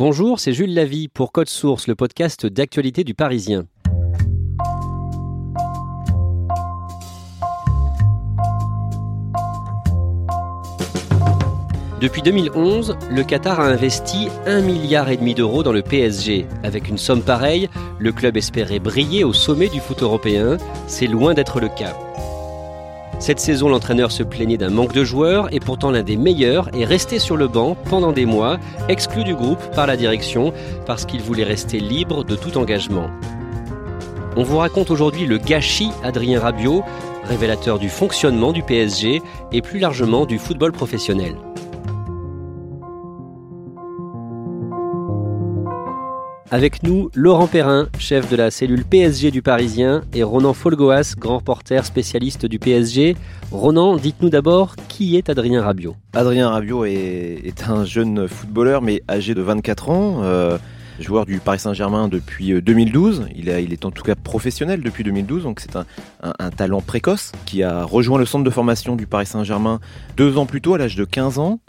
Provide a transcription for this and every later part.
Bonjour, c'est Jules Lavie pour Code Source, le podcast d'actualité du Parisien. Depuis 2011, le Qatar a investi 1,5 milliard d'euros dans le PSG. Avec une somme pareille, le club espérait briller au sommet du foot européen. C'est loin d'être le cas. Cette saison, l'entraîneur se plaignait d'un manque de joueurs et pourtant l'un des meilleurs est resté sur le banc pendant des mois, exclu du groupe par la direction parce qu'il voulait rester libre de tout engagement. On vous raconte aujourd'hui le gâchis Adrien Rabiot, révélateur du fonctionnement du PSG et plus largement du football professionnel. Avec nous, Laurent Perrin, chef de la cellule PSG du Parisien, et Ronan Folgoas, grand reporter spécialiste du PSG. Ronan, dites-nous d'abord qui est Adrien Rabiot? Adrien Rabiot est, un jeune footballeur, mais âgé de 24 ans. Euh, joueur du Paris Saint-Germain depuis 2012. Euh, il, est en tout cas professionnel depuis 2012, donc c'est un, talent précoce qui a rejoint le centre de formation du Paris Saint-Germain deux ans plus tôt, à l'âge de 15 ans.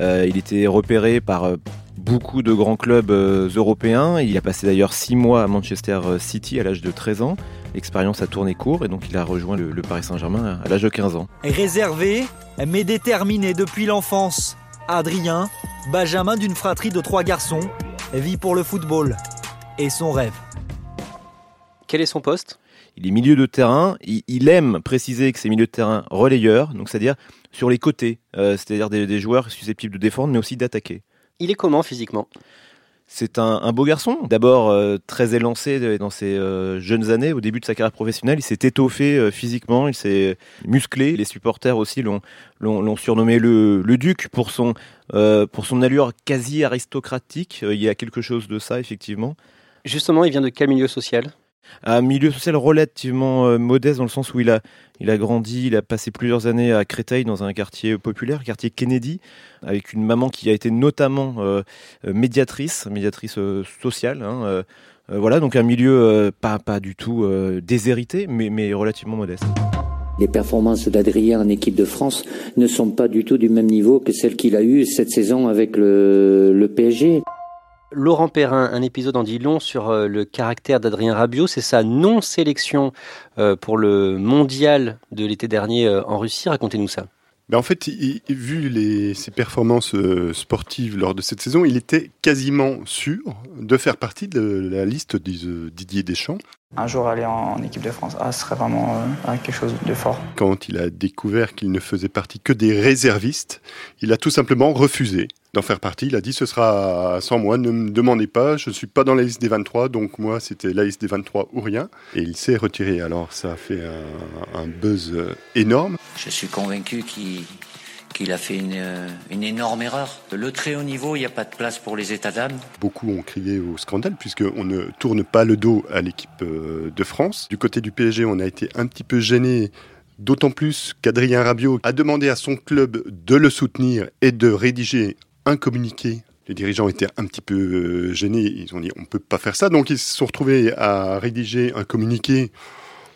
Euh, il était repéré par beaucoup de grands clubs euh, européens. Il a passé d'ailleurs six mois à Manchester euh, City à l'âge de 13 ans. L'expérience a tourné court et donc il a rejoint le, Paris Saint-Germain à l'âge de 15 ans. Réservé, mais déterminé depuis l'enfance, Adrien, Benjamin d'une fratrie de trois garçons, vit pour le football et son rêve. Quel est son poste? Il est milieu de terrain. Il, aime préciser que c'est milieu de terrain relayeur, donc c'est-à-dire sur les côtés, euh, c'est-à-dire des, joueurs susceptibles de défendre, mais aussi d'attaquer. Il est comment physiquement? C'est un, beau garçon, d'abord euh, très élancé dans ses euh, jeunes années, au début de sa carrière professionnelle, il s'est étoffé euh, physiquement, il s'est musclé, les supporters aussi l'ont, surnommé le, Duc pour son, pour son allure quasi aristocratique, il y a quelque chose de ça effectivement. Justement, il vient de quel milieu social? Un milieu social relativement euh, modeste dans le sens où il a, il a grandi, il a passé plusieurs années à Créteil dans un quartier populaire, quartier Kennedy, avec une maman qui a été notamment euh, médiatrice, médiatrice euh, sociale. Hein, voilà, donc un milieu pas, pas du tout déshérité, mais, mais relativement modeste. Les performances d'Adrien en équipe de France ne sont pas du tout du même niveau que celles qu'il a eues cette saison avec le PSG. Laurent Perrin, un épisode en dit long sur euh, le caractère d'Adrien Rabiot. C'est sa non-sélection euh, pour le mondial de l'été dernier euh, en Russie. Racontez-nous ça. Ben en fait, vu ses performances sportives lors de cette saison, il était quasiment sûr de faire partie de la liste de Didier Deschamps. Un jour aller en, équipe de France, ah, ce serait vraiment quelque chose de fort. Quand il a découvert qu'il ne faisait partie que des réservistes, il a tout simplement refusé d'en faire partie. Il a dit ce sera sans moi, ne me demandez pas, je ne suis pas dans la liste des 23, donc moi c'était la liste des 23 ou rien. Et il s'est retiré. Alors ça a fait un, buzz euh, énorme. Je suis convaincu qu'il a fait une, euh, une, énorme erreur. Le très haut niveau, il n'y a pas de place pour les états d'âme. Beaucoup ont crié au scandale puisqu'on ne tourne pas le dos à l'équipe euh, de France. Du côté du PSG, on a été un petit peu gêné D'autant plus qu'Adrien Rabiot a demandé à son club de le soutenir et de rédiger un communiqué. Les dirigeants étaient un petit peu euh, gênés. Ils ont dit on ne peut pas faire ça. Donc ils se sont retrouvés à rédiger un communiqué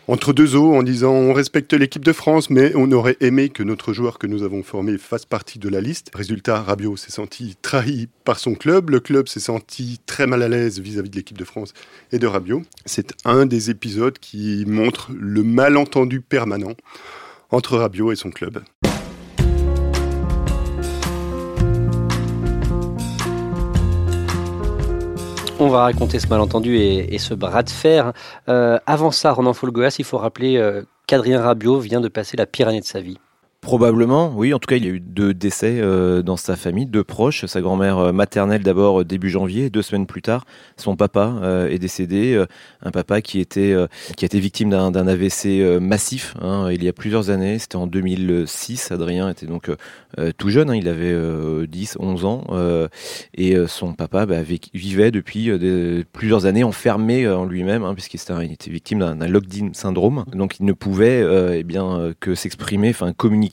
entre deux eaux en disant on respecte l'équipe de France, mais on aurait aimé que notre joueur que nous avons formé fasse partie de la liste. Résultat, Rabiot s'est senti trahi par son club. Le club s'est senti très mal à l'aise vis-à-vis de l'équipe de France et de Rabiot. C'est un des épisodes qui montre le malentendu permanent entre Rabiot et son club. On va raconter ce malentendu et, ce bras de fer. Euh, avant ça, Ronan Folgoas, il faut rappeler euh, qu'Adrien Rabiot vient de passer la pire année de sa vie. Probablement, oui. En tout cas, il y a eu deux décès euh, dans sa famille, deux proches. Sa grand-mère euh, maternelle d'abord euh, début janvier, deux semaines plus tard, son papa est décédé. un papa qui était qui a été victime d'un AVC massif hein, il y a plusieurs années. C'était en 2006. Adrien était donc tout jeune, hein, il avait 10, 11 ans, et son papa bah, vivait depuis plusieurs années enfermé en lui-même, hein, puisqu'il était, victime d'un locked-in syndrome. Donc il ne pouvait eh bien que s'exprimer, enfin communiquer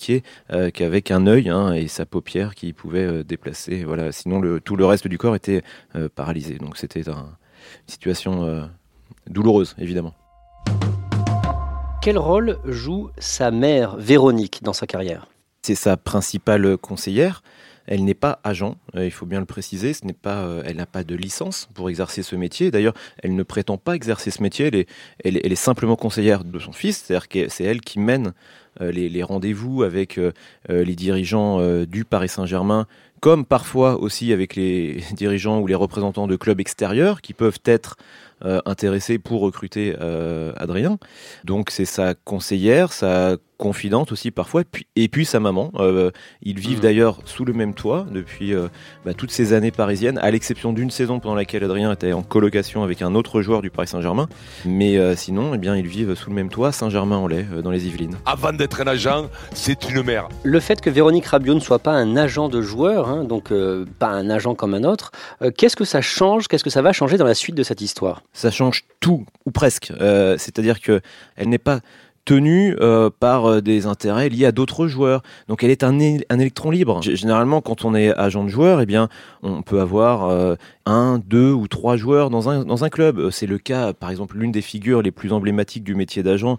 euh, qu'avec un œil hein, et sa paupière qui pouvait euh, déplacer. Voilà. Sinon, le, tout le reste du corps était euh, paralysé. Donc c'était une situation douloureuse, évidemment. Quel rôle joue sa mère, Véronique, dans sa carrière? C'est sa principale conseillère. Elle n'est pas agent, il faut bien le préciser. Ce n'est pas, elle n'a pas de licence pour exercer ce métier. D'ailleurs, elle ne prétend pas exercer ce métier. Elle est, simplement conseillère de son fils, c'est-à-dire que c'est elle qui mène euh, les, rendez-vous avec euh, euh, les dirigeants du Paris Saint-Germain, comme parfois aussi avec les dirigeants ou les représentants de clubs extérieurs qui peuvent être intéressés pour recruter Adrien. Donc c'est sa conseillère, sa confidente aussi parfois, et puis, et puis sa maman. Euh, ils vivent mmh. d'ailleurs sous le même toit depuis euh, bah, toutes ces années parisiennes, à l'exception d'une saison pendant laquelle Adrien était en colocation avec un autre joueur du Paris Saint-Germain. Mais euh, sinon, eh bien, ils vivent sous le même toit, Saint-Germain-en-Laye, dans les Yvelines. Avant d'être un agent, c'est une mère. Le fait que Véronique Rabiot ne soit pas un agent de joueur, hein, donc pas un agent comme un autre, qu'est-ce que ça change, qu'est-ce que ça va changer dans la suite de cette histoire? Ça change tout, ou presque. C'est-à-dire que elle n'est pas tenue euh, par euh, des intérêts liés à d'autres joueurs. Donc elle est un, un électron libre. généralement, quand on est agent de joueur, eh bien, on peut avoir euh, un, deux ou trois joueurs dans un, dans un club. C'est le cas, par exemple, l'une des figures les plus emblématiques du métier d'agent,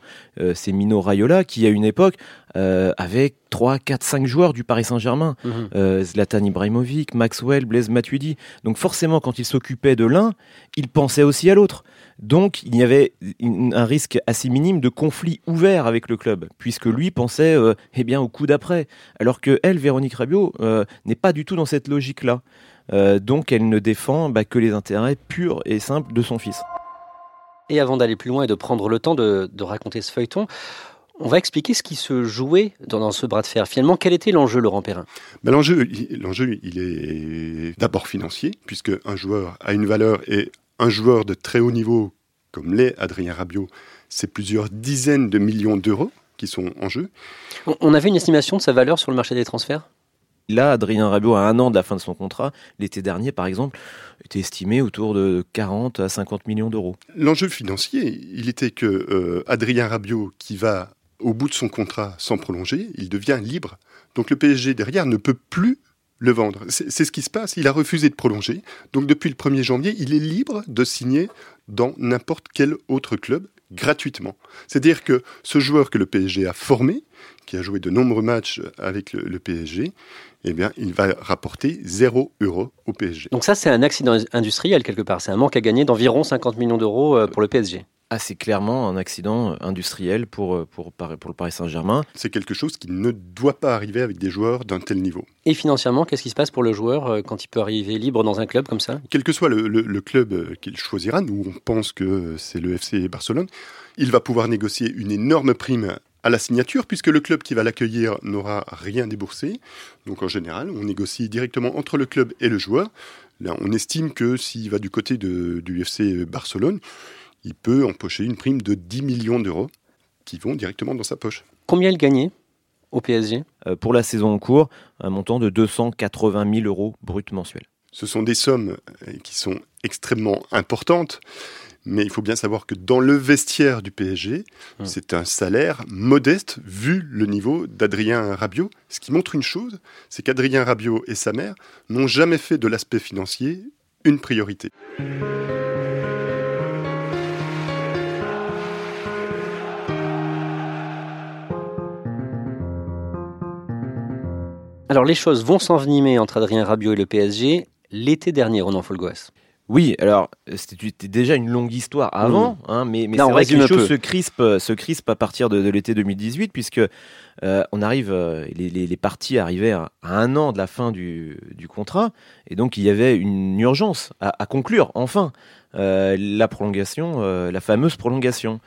c'est Mino Raiola, qui à une époque avec 3, 4, 5 joueurs du Paris Saint-Germain. Mhm. Zlatan Ibrahimovic, Maxwell, Blaise Matuidi. Donc forcément, quand il s'occupait de l'un, il pensait aussi à l'autre. Donc il y avait un risque assez minime de conflit ouvert avec le club, puisque lui pensait euh, eh bien, au coup d'après. Alors que elle, Véronique Rabiot, euh, n'est pas du tout dans cette logique-là. Euh, donc elle ne défend bah, que les intérêts purs et simples de son fils. Et avant d'aller plus loin et de prendre le temps de, raconter ce feuilleton, on va expliquer ce qui se jouait dans, ce bras de fer. Finalement, quel était l'enjeu, Laurent Perrin? Ben, L'enjeu, l'enjeu, il est d'abord financier, puisque un joueur a une valeur et un joueur de très haut niveau comme l'est Adrien Rabiot, c'est plusieurs dizaines de millions d'euros qui sont en jeu. On avait une estimation de sa valeur sur le marché des transferts? Là, Adrien Rabiot, à un an de la fin de son contrat, l'été dernier par exemple, était estimé autour de 40 à 50 millions d'euros. L'enjeu financier, il était que euh, Adrien Rabiot, qui va au bout de son contrat sans prolonger, il devient libre. Donc le PSG derrière ne peut plus le vendre. C'est ce qui se passe. Il a refusé de prolonger. Donc depuis le 1er janvier, il est libre de signer dans n'importe quel autre club gratuitement. C'est-à-dire que ce joueur que le PSG a formé, qui a joué de nombreux matchs avec le, PSG, eh bien, il va rapporter 0 euros au PSG. Donc ça, c'est un accident industriel quelque part. C'est un manque à gagner d'environ 50 millions d'euros euh, pour le PSG assez clairement un accident industriel pour, euh, pour, pour le Paris Saint-Germain. C'est quelque chose qui ne doit pas arriver avec des joueurs d'un tel niveau. Et financièrement, qu'est-ce qui se passe pour le joueur euh, quand il peut arriver libre dans un club comme ça? Quel que soit le, le, club euh, qu'il choisira, nous on pense que c'est le FC Barcelone, il va pouvoir négocier une énorme prime à la signature, puisque le club qui va l'accueillir n'aura rien déboursé. Donc en général, on négocie directement entre le club et le joueur. Là, on estime que s'il va du côté de, du FC Barcelone, il peut empocher une prime de 10 millions d'euros qui vont directement dans sa poche. Combien il gagnait au PSG euh, Pour la saison en cours, un montant de 280 000 euros brut mensuels. Ce sont des sommes euh, qui sont extrêmement importantes, mais il faut bien savoir que dans le vestiaire du PSG, hum. c'est un salaire modeste vu le niveau d'Adrien Rabiot. Ce qui montre une chose, c'est qu'Adrien Rabiot et sa mère n'ont jamais fait de l'aspect financier une priorité. Alors les choses vont s'envenimer entre Adrien Rabiot et le PSG l'été dernier, Ronan Folgoas. Oui, alors c'était déjà une longue histoire avant, hein, mais, mais c'est vrai que les choses peu. se crispent, se crispent à partir de, de l'été 2018, puisque euh, on arrive, euh, les, les, parties arrivaient à, un an de la fin du, contrat, et donc il y avait une urgence à, conclure enfin euh, la prolongation, la fameuse prolongation.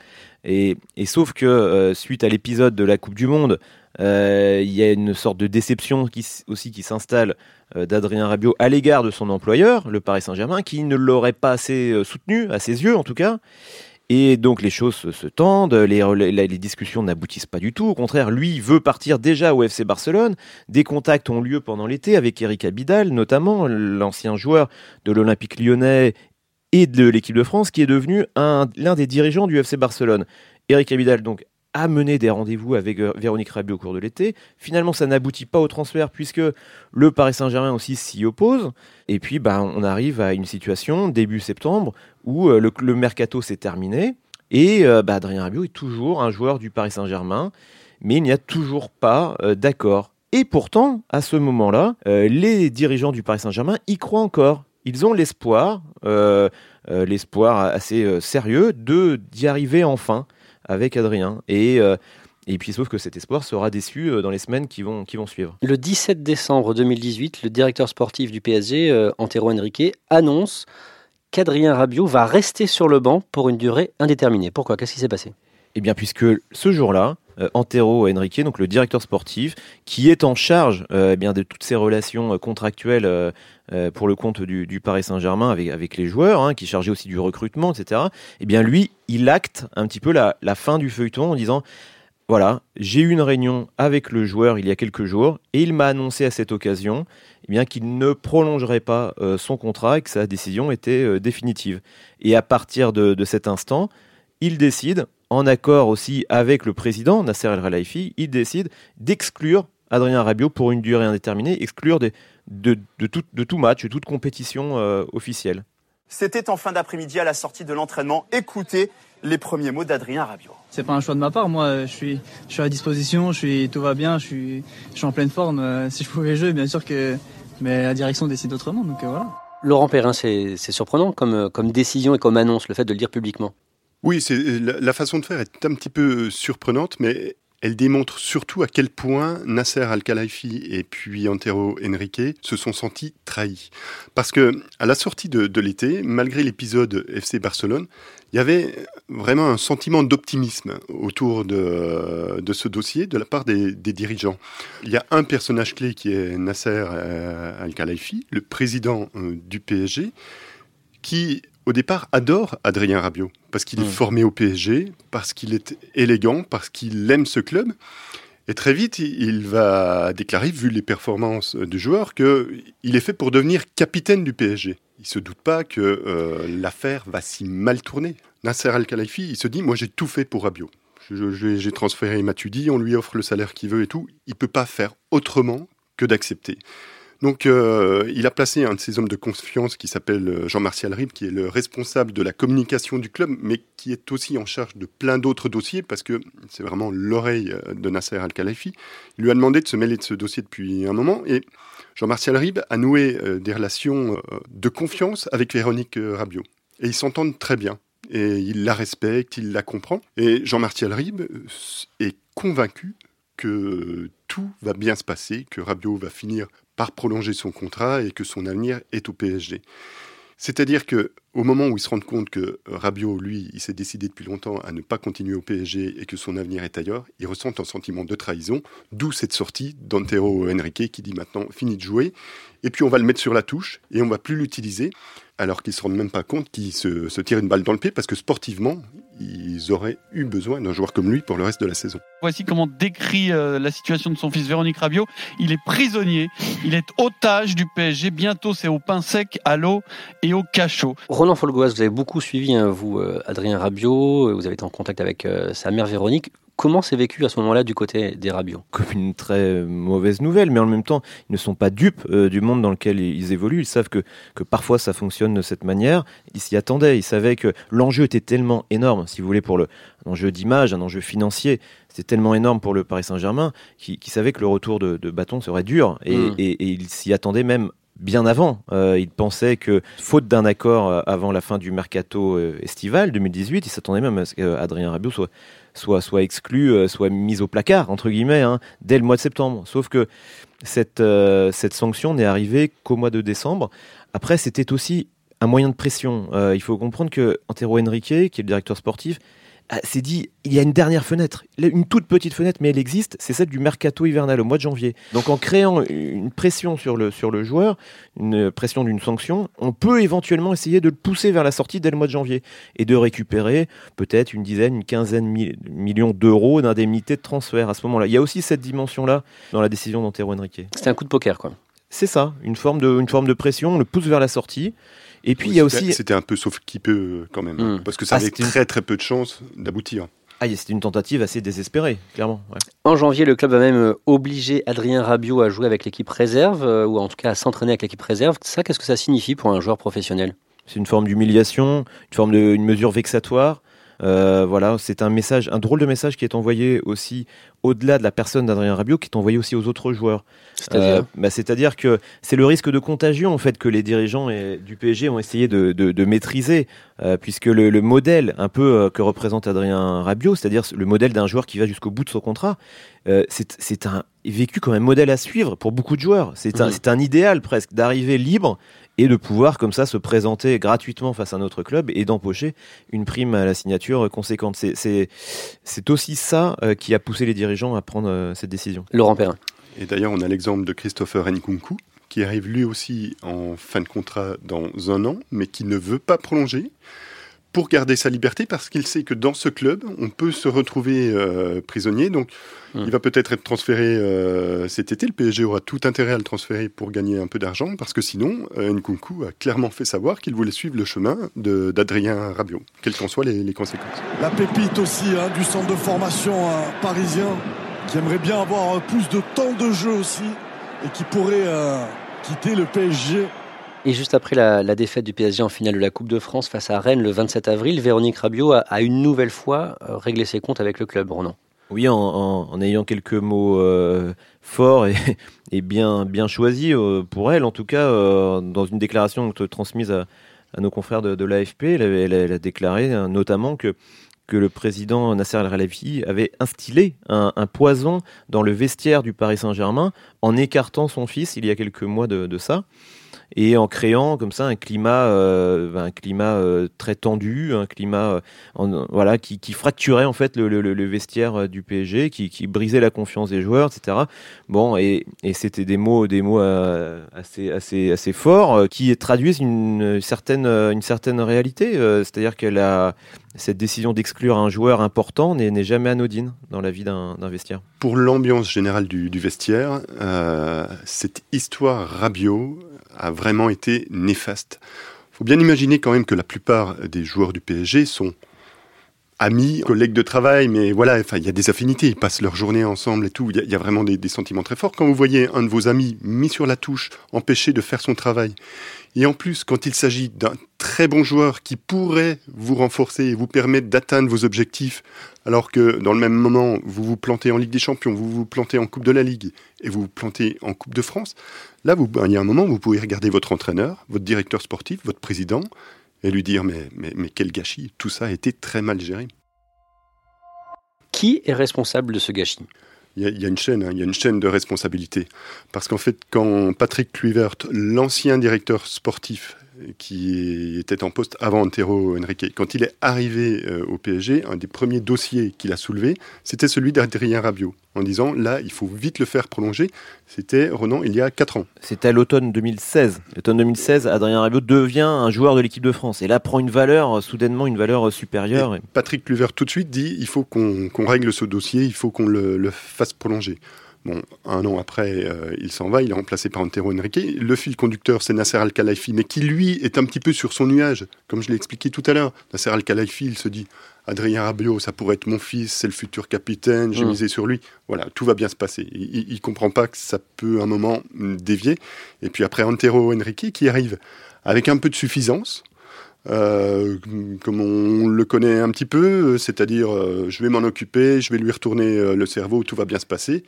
Et, et sauf que suite à l'épisode de la Coupe du Monde, il y a une sorte de déception qui, aussi qui s'installe d'Adrien Rabiot à l'égard de son employeur, le Paris Saint-Germain, qui ne l'aurait pas assez soutenu, à ses yeux en tout cas. Et donc les choses se, tendent, les, les, discussions n'aboutissent pas du tout. Au contraire, lui veut partir déjà au FC Barcelone. Des contacts ont lieu pendant l'été avec Eric Abidal, notamment l'ancien joueur de l'Olympique lyonnais et de l'équipe de France, qui est devenu un- l'un des dirigeants du FC Barcelone. Eric Abidal donc a mené des rendez-vous avec euh, Véronique Rabiot au cours de l'été. Finalement, ça n'aboutit pas au transfert puisque le Paris Saint-Germain aussi s'y oppose. Et puis, bah, on arrive à une situation début septembre où euh, le, mercato s'est terminé et euh, bah, Adrien Rabiot est toujours un joueur du Paris Saint-Germain, mais il n'y a toujours pas d'accord. Et pourtant, à ce moment-là, les dirigeants du Paris Saint-Germain y croient encore. Ils ont l'espoir, l'espoir assez sérieux, de d'y arriver enfin avec Adrien. Et, euh, et puis, sauf que cet espoir sera déçu euh, dans les semaines qui vont, qui vont suivre. Le 17 décembre 2018, le directeur sportif du PSG, euh, Antero Henrique, annonce qu'Adrien Rabiot va rester sur le banc pour une durée indéterminée. Pourquoi? Qu'est-ce qui s'est passé? Eh bien, puisque ce jour-là, Antero Henrique, donc le directeur sportif, qui est en charge euh, eh bien, de toutes ces relations euh, contractuelles euh, euh, pour le compte du, Paris Saint-Germain avec, les joueurs, hein, qui est chargé aussi du recrutement, etc., eh bien, lui, il acte un petit peu la, fin du feuilleton en disant voilà, j'ai eu une réunion avec le joueur il y a quelques jours et il m'a annoncé à cette occasion eh bien, qu'il ne prolongerait pas euh, son contrat et que sa décision était euh, définitive. Et à partir de cet instant, il décide, en accord aussi avec le président Nasser El Khelaifi, il décide d'exclure Adrien Rabiot pour une durée indéterminée, exclure des- de, de tout, de tout match, de toute compétition euh, officielle. C'était en fin d'après-midi à la sortie de l'entraînement. Écoutez les premiers mots d'Adrien Rabiot. C'est pas un choix de ma part. Moi, je suis, je suis à disposition. Je suis, tout va bien. Je suis, je suis en pleine forme. Euh, Si je pouvais jouer, bien sûr que, mais la direction décide autrement. Donc euh, voilà. Laurent Perrin, c'est surprenant comme, comme décision et comme annonce, le fait de le dire publiquement. Oui, la, façon de faire est un petit peu surprenante, mais elle démontre surtout à quel point Nasser Al-Khelaifi et puis Antero Henrique se sont sentis trahis. Parce que à la sortie de, l'été, malgré l'épisode FC Barcelone, il y avait vraiment un sentiment d'optimisme autour de, ce dossier de la part des, des dirigeants. Il y a un personnage clé qui est Nasser euh, Al-Khelaifi, le président euh, du PSG, qui au départ adore Adrien Rabiot parce qu'il est Mm. formé au PSG, parce qu'il est élégant, parce qu'il aime ce club. Et très vite, il va déclarer, vu les performances du joueur, qu'il est fait pour devenir capitaine du PSG. Il se doute pas que euh, l'affaire va si mal tourner. Nasser Al-Khelaifi, il se dit, moi j'ai tout fait pour Rabiot. J'ai transféré Matuidi, on lui offre le salaire qu'il veut et tout. Il peut pas faire autrement que d'accepter. Donc, euh, il a placé un de ses hommes de confiance qui s'appelle euh, Jean-Martial Ribes, qui est le responsable de la communication du club, mais qui est aussi en charge de plein d'autres dossiers, parce que c'est vraiment l'oreille euh, de Nasser Al-Khelaifi. Il lui a demandé de se mêler de ce dossier depuis un moment, et Jean-Martial Ribes a noué des relations de confiance avec Véronique Rabiot. Et ils s'entendent très bien. Et il la respecte, il la comprend. Et Jean-Martial euh, est convaincu que tout va bien se passer, que Rabiot va finir par prolonger son contrat et que son avenir est au PSG. C'est-à-dire que au moment où il se rend compte que Rabiot, lui, il s'est décidé depuis longtemps à ne pas continuer au PSG et que son avenir est ailleurs, il ressent un sentiment de trahison, d'où cette sortie d'Antero Henrique qui dit maintenant fini de jouer, et puis on va le mettre sur la touche et on va plus l'utiliser, alors qu'ils se rendent même pas compte qu'il se, se tire une balle dans le pied parce que sportivement, ils auraient eu besoin d'un joueur comme lui pour le reste de la saison. Voici comment décrit euh, la situation de son fils Véronique Rabiot. Il est prisonnier, il est otage du PSG. Bientôt, c'est au pain sec, à l'eau et au cachot. Roland Folgoas, vous avez beaucoup suivi, hein, vous, euh, Adrien Rabiot, vous avez été en contact avec euh, sa mère Véronique. Comment c'est vécu à ce moment-là du côté des Rabiot comme une très mauvaise nouvelle, mais en même temps, ils ne sont pas dupes euh, du monde dans lequel ils évoluent. Ils savent que, que parfois ça fonctionne de cette manière. Ils s'y attendaient. Ils savaient que l'enjeu était tellement énorme, si vous voulez, pour le un enjeu d'image, un enjeu financier. C'était tellement énorme pour le Paris Saint-Germain qu'ils savaient que le retour de, de bâton serait dur. Et, Mm. et- et ils s'y attendaient même bien avant. Euh, il pensait que, faute d'un accord euh, avant la fin du mercato euh, estival 2018, il s'attendait même à ce qu'Adrien Rabiot soit, soit, soit exclu, soit mis au placard, entre guillemets, hein, dès le mois de septembre. Sauf que cette, cette sanction n'est arrivée qu'au mois de décembre. Après, c'était aussi un moyen de pression. il faut comprendre que Antero Henrique, qui est le directeur sportif, s'est dit il y a une dernière fenêtre, une toute petite fenêtre, mais elle existe, c'est celle du mercato hivernal au mois de janvier. Donc en créant une pression sur le, sur le joueur, une pression d'une sanction, on peut éventuellement essayer de le pousser vers la sortie dès le mois de janvier et de récupérer peut-être une dizaine, une quinzaine de millions d'euros d'indemnité de transfert à ce moment-là. Il y a aussi cette dimension-là dans la décision d'Antero Henrique. C'était un coup de poker, quoi. C'est ça, une forme, de, une forme de pression, on le pousse vers la sortie. Et puis il y a aussi. C'était un peu sauf qui peut quand même, hmm. parce que ça ah, avait très très peu de chances d'aboutir. Ah, c'était une tentative assez désespérée, clairement. En janvier, le club a même euh, obligé Adrien Rabiot à jouer avec l'équipe réserve, euh, ou en tout cas à s'entraîner avec l'équipe réserve. Ça, qu'est-ce que ça signifie pour un joueur professionnel? C'est une forme d'humiliation, une forme de une mesure vexatoire. Euh, voilà, c'est un message, un drôle de message qui est envoyé aussi au-delà de la personne d'Adrien Rabiot, qui est envoyé aussi aux autres joueurs. C'est-à-dire euh, bah, C'est-à-dire que c'est le risque de contagion en fait que les dirigeants du PSG ont essayé de, maîtriser, euh, puisque le, modèle un peu que représente Adrien Rabiot, c'est-à-dire le modèle d'un joueur qui va jusqu'au bout de son contrat, c'est un vécu comme un modèle à suivre pour beaucoup de joueurs. C'est un, mmh. un idéal presque d'arriver libre et de pouvoir comme ça se présenter gratuitement face à notre club et d'empocher une prime à la signature conséquente. C'est aussi ça euh, qui a poussé les dirigeants à prendre euh, cette décision. Laurent Perrin. Et d'ailleurs, on a l'exemple de Christopher Nkunku, qui arrive lui aussi en fin de contrat dans un an, mais qui ne veut pas prolonger pour garder sa liberté parce qu'il sait que dans ce club, on peut se retrouver euh, prisonnier. Donc, hmm. il va peut-être être transféré euh, cet été. Le PSG aura tout intérêt à le transférer pour gagner un peu d'argent parce que sinon, euh, Nkunku a clairement fait savoir qu'il voulait suivre le chemin d'Adrien Rabiot, quelles qu'en soient les, conséquences. La pépite aussi hein, du centre de formation parisien qui aimerait bien avoir plus de temps de jeu aussi et qui pourrait quitter le PSG et juste après la, défaite du PSG en finale de la Coupe de France face à Rennes le 27 avril, Véronique Rabiot a, une nouvelle fois euh, réglé ses comptes avec le club, Ronan. Oui, en, ayant quelques mots euh, forts et, bien, choisis euh, pour elle, en tout cas, dans une déclaration transmise à, nos confrères de, l'AFP, elle, a déclaré notamment que le président Nasser Al-Khelaifi avait instillé un, poison dans le vestiaire du Paris Saint-Germain en écartant son fils il y a quelques mois de ça et en créant comme ça un climat, euh, un climat euh, très tendu, un climat euh, voilà qui, fracturait en fait le, vestiaire du PSG, qui, brisait la confiance des joueurs, etc. Bon, et, c'était des mots, des mots assez, assez, assez forts qui traduisent une certaine, une certaine réalité, c'est-à-dire que la cette décision d'exclure un joueur important n'est jamais anodine dans la vie d'un vestiaire. Pour l'ambiance générale du, du vestiaire, cette histoire Rabiot a vraiment été néfaste. Il faut bien imaginer quand même que la plupart des joueurs du PSG sont amis, collègues de travail, mais voilà, enfin, il y a des affinités, ils passent leur journée ensemble et tout. Il y, a vraiment des, sentiments très forts. Quand vous voyez un de vos amis mis sur la touche, empêché de faire son travail, et en plus, quand il s'agit d'un très bon joueur qui pourrait vous renforcer et vous permettre d'atteindre vos objectifs, alors que dans le même moment, vous vous plantez en Ligue des Champions, vous vous plantez en Coupe de la Ligue et vous vous plantez en Coupe de France, là, vous, il y a un moment où vous pouvez regarder votre entraîneur, votre directeur sportif, votre président, et lui dire mais, mais, mais quel gâchis, tout ça a été très mal géré. Qui est responsable de ce gâchis? Il y, a, une chaîne, hein, il y a une chaîne de responsabilité. Parce qu'en fait, quand Patrick Kluivert, l'ancien directeur sportif, qui était en poste avant Antero Henrique. Quand il est arrivé euh, au PSG, un des premiers dossiers qu'il a soulevé, c'était celui d'Adrien Rabiot, en disant là, il faut vite le faire prolonger. C'était Renan il y a 4 ans. C'était à l'automne 2016. L'automne 2016, Adrien Rabiot devient un joueur de l'équipe de France et là prend une valeur, soudainement une valeur supérieure. Patrick Kluivert tout de suite dit il faut qu'on règle ce dossier, il faut qu'on le fasse prolonger. Bon, un an après, euh, il s'en va, il est remplacé par Antero Henrique. Le fil conducteur, c'est Nasser Al-Khelaifi, mais qui, lui, est un petit peu sur son nuage, comme je l'ai expliqué tout à l'heure. Nasser Al-Khelaifi, il se dit Adrien Rabiot, ça pourrait être mon fils, c'est le futur capitaine, j'ai mmh. misé sur lui. Voilà, tout va bien se passer. Il ne comprend pas que ça peut, un moment, dévier. Et puis après, Antero Henrique, qui arrive avec un peu de suffisance, euh, comme on le connaît un petit peu, c'est-à-dire euh, je vais m'en occuper, je vais lui retourner le cerveau, tout va bien se passer.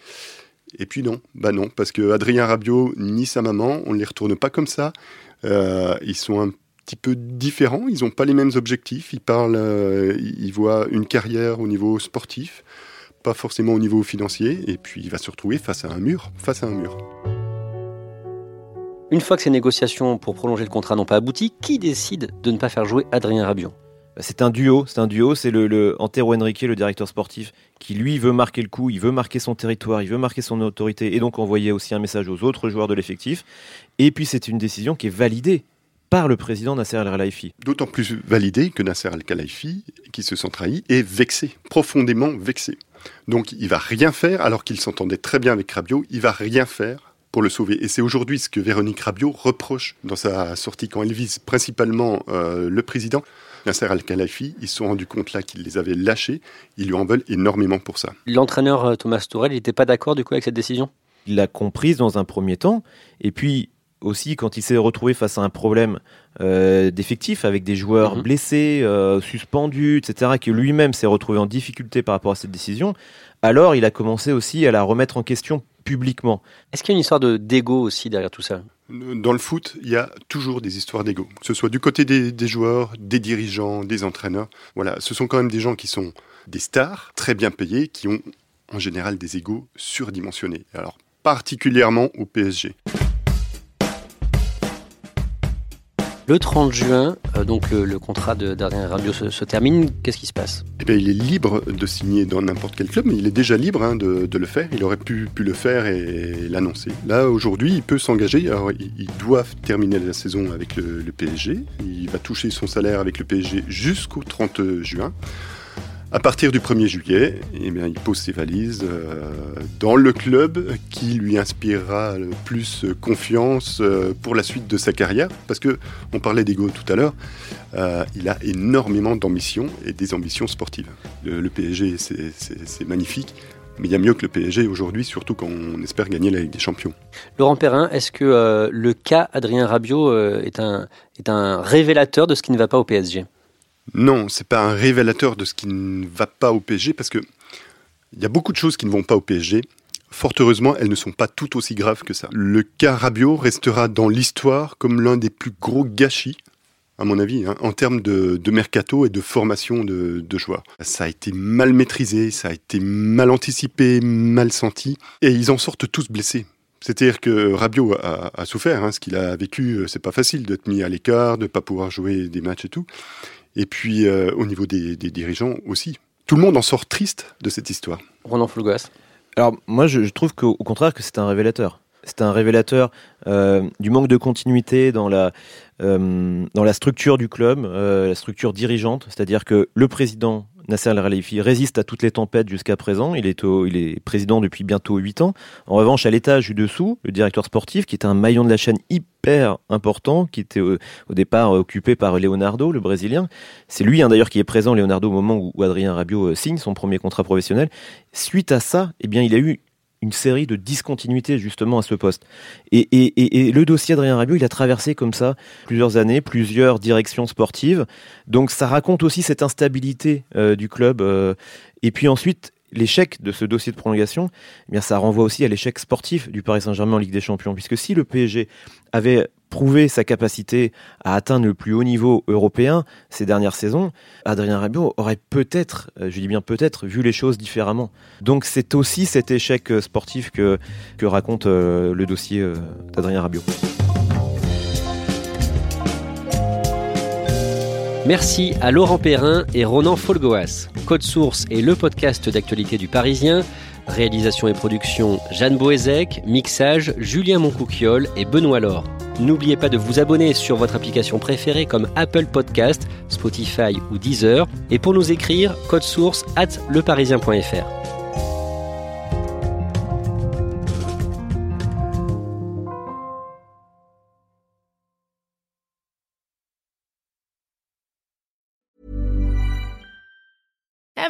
Et puis non, bah non, parce que Adrien Rabiot ni sa maman, on ne les retourne pas comme ça. Euh, ils sont un petit peu différents, ils n'ont pas les mêmes objectifs. Ils parlent, euh, ils voient une carrière au niveau sportif, pas forcément au niveau financier. Et puis il va se retrouver face à un mur, face à un mur. Une fois que ces négociations pour prolonger le contrat n'ont pas abouti, qui décide de ne pas faire jouer Adrien Rabiot? C'est un duo, c'est un duo, c'est le, Antero Henrique, le directeur sportif, qui lui veut marquer le coup, il veut marquer son territoire, il veut marquer son autorité et donc envoyer aussi un message aux autres joueurs de l'effectif. Et puis c'est une décision qui est validée par le président Nasser Al-Khelaifi. D'autant plus validée que Nasser Al-Khelaifi, qui se sent trahi, est vexé, profondément vexé. Donc il va rien faire, alors qu'il s'entendait très bien avec Rabiot, il va rien faire pour le sauver. Et c'est aujourd'hui ce que Véronique Rabiot reproche dans sa sortie quand elle vise principalement euh, le président. Nasser Al-Khalafi, ils se sont rendus compte là qu'ils les avaient lâchés. Ils lui en veulent énormément pour ça. L'entraîneur euh, Thomas Tourelle, il n'était pas d'accord du coup avec cette décision? Il l'a comprise dans un premier temps. Et puis aussi, quand il s'est retrouvé face à un problème euh, d'effectifs avec des joueurs mhm. blessés, euh, suspendus, etc., que lui-même s'est retrouvé en difficulté par rapport à cette décision, alors il a commencé aussi à la remettre en question publiquement. Est-ce qu'il y a une histoire de d'ego aussi derrière tout ça? Dans le foot, il y a toujours des histoires d'ego, que ce soit du côté des, joueurs, des dirigeants, des entraîneurs. Voilà, ce sont quand même des gens qui sont des stars, très bien payés, qui ont en général des égos surdimensionnés. Alors, particulièrement au PSG. Le 30 juin, euh, donc le, contrat d'Adrien Rabiot se, termine. Qu'est-ce qui se passe? Eh Il est libre de signer dans n'importe quel club, mais il est déjà libre hein, de, le faire. Il aurait pu, le faire et, l'annoncer. Là, aujourd'hui, il peut s'engager. Il, doit terminer la saison avec le PSG. Il va toucher son salaire avec le PSG jusqu'au 30 juin. À partir du 1er juillet, eh bien, il pose ses valises euh, dans le club qui lui inspirera le plus confiance euh, pour la suite de sa carrière. Parce que on parlait d'ego tout à l'heure, euh, il a énormément d'ambitions et des ambitions sportives. Le, PSG, c'est magnifique. Mais il y a mieux que le PSG aujourd'hui, surtout quand on espère gagner la Ligue des Champions. Laurent Perrin, est-ce que le cas Adrien Rabiot est un révélateur de ce qui ne va pas au PSG non, c'est pas un révélateur de ce qui ne va pas au PSG parce que il y a beaucoup de choses qui ne vont pas au PSG. Fort heureusement, elles ne sont pas tout aussi graves que ça. Le cas Rabiot restera dans l'histoire comme l'un des plus gros gâchis, à mon avis, hein, en termes de, mercato et de formation de, joueurs. Ça a été mal maîtrisé, ça a été mal anticipé, mal senti, et ils en sortent tous blessés. C'est-à-dire que Rabiot a, souffert, hein, ce qu'il a vécu, euh, c'est pas facile d'être mis à l'écart, de pas pouvoir jouer des matchs et tout et puis euh, au niveau des, dirigeants aussi. Tout le monde en sort triste de cette histoire. Ronan Fulgas. Alors moi je, trouve qu'au contraire que c'est un révélateur. C'est un révélateur euh, du manque de continuité dans la, euh, dans la structure du club, la structure dirigeante. C'est-à-dire que le président Nasser Al-Khelaifi résiste à toutes les tempêtes jusqu'à présent. Il est, il est président depuis bientôt 8 ans. En revanche, à l'étage du dessous, le directeur sportif, qui est un maillon de la chaîne hyper important, qui était au, départ occupé par Leonardo, le Brésilien. C'est lui hein, d'ailleurs qui est présent, Leonardo, au moment où, Adrien Rabiot euh, signe son premier contrat professionnel. Suite à ça, eh bien, il a eu une série de discontinuités justement à ce poste. Et, le dossier Adrien Rabiot, il a traversé comme ça plusieurs années, plusieurs directions sportives. Donc ça raconte aussi cette instabilité euh, du club. Euh. et puis ensuite, l'échec de ce dossier de prolongation, eh bien ça renvoie aussi à l'échec sportif du Paris Saint-Germain en Ligue des Champions. Puisque si le PSG avait prouvé sa capacité à atteindre le plus haut niveau européen ces dernières saisons, Adrien Rabiot aurait peut-être, euh, je dis bien peut-être, vu les choses différemment. Donc c'est aussi cet échec euh, sportif que, que raconte euh, le dossier d'Adrien Rabiot. Merci à Laurent Perrin et Ronan Folgoas. Code Source est le podcast d'actualité du Parisien. Réalisation et production Jeanne Boézek, mixage Julien Moncouquiole et Benoît Laure. N'oubliez pas de vous abonner sur votre application préférée comme Apple Podcast, Spotify ou Deezer. Et pour nous écrire, code source at leparisien.fr.